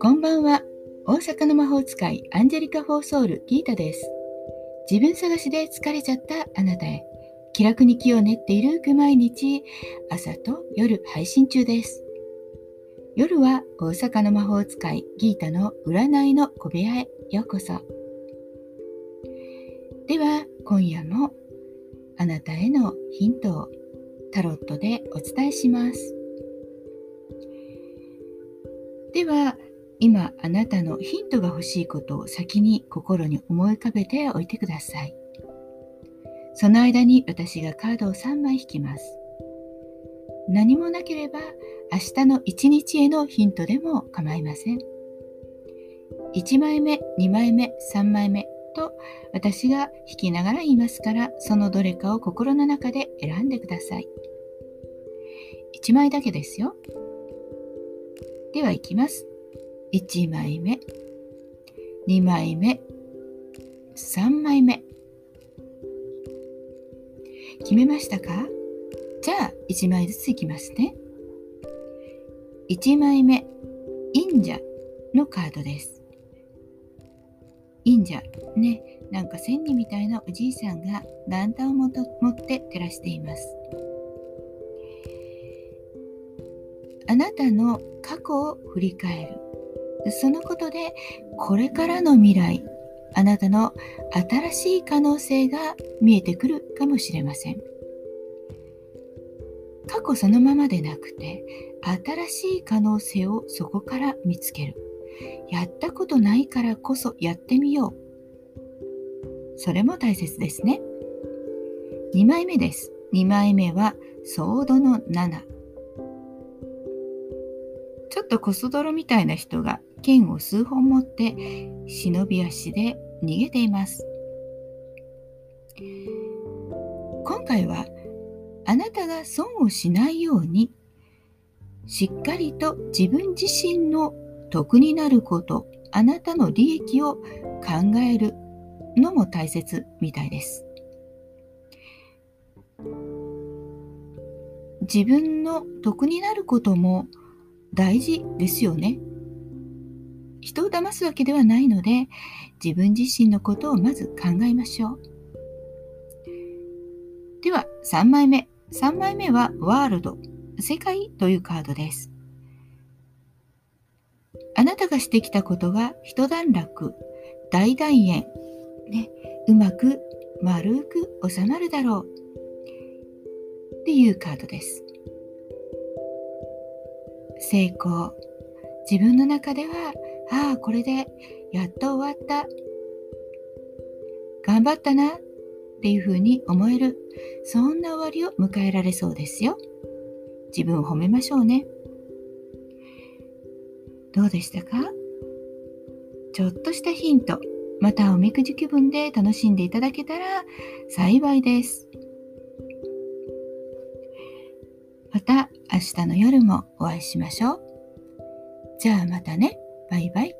こんばんは。大阪の魔法使いアンジェリカ・フォーソウル・ギータです。自分探しで疲れちゃったあなたへ。気楽に気を練っているく毎日、朝と夜配信中です。夜は大阪の魔法使いギータの占いの小部屋へようこそ。では、今夜もあなたへのヒントをタロットでお伝えします。では、今あなたのヒントが欲しいことを先に心に思い浮かべておいてください。その間に私がカードを3枚引きます。何もなければ明日の1日へのヒントでも構いません。1枚目、2枚目、3枚目と私が引きながら言いますからそのどれかを心の中で選んでください。1枚だけですよ。では行きます。1枚目。2枚目。3枚目。決めましたか？じゃあ1枚ずついきますね。1枚目。忍者のカードです。忍者ね。なんか千人みたいなおじいさんがランタンを持って照らしています。あなたの過去を振り返る。そのことでこれからの未来あなたの新しい可能性が見えてくるかもしれません。過去そのままでなくて新しい可能性をそこから見つける。やったことないからこそやってみよう。それも大切ですね。2枚目です。2枚目はソードの7ちょっとコソ泥みたいな人が剣を数本持って忍び足で逃げています。今回はあなたが損をしないようにしっかりと自分自身の得になることあなたの利益を考えるのも大切みたいです。自分の得になることも大事ですよね。人を騙すわけではないので自分自身のことをまず考えましょう。では3枚目。3枚目はワールド、世界というカードです。あなたがしてきたことが一段落、大団円、ね、うまく丸く収まるだろうっていうカードです。成功。自分の中ではああ、これでやっと終わった。頑張ったなっていうふうに思える、そんな終わりを迎えられそうですよ。自分を褒めましょうね。どうでしたか？ちょっとしたヒント、またおみくじ気分で楽しんでいただけたら幸いです。また明日の夜もお会いしましょう。じゃあまたね。バイバイ。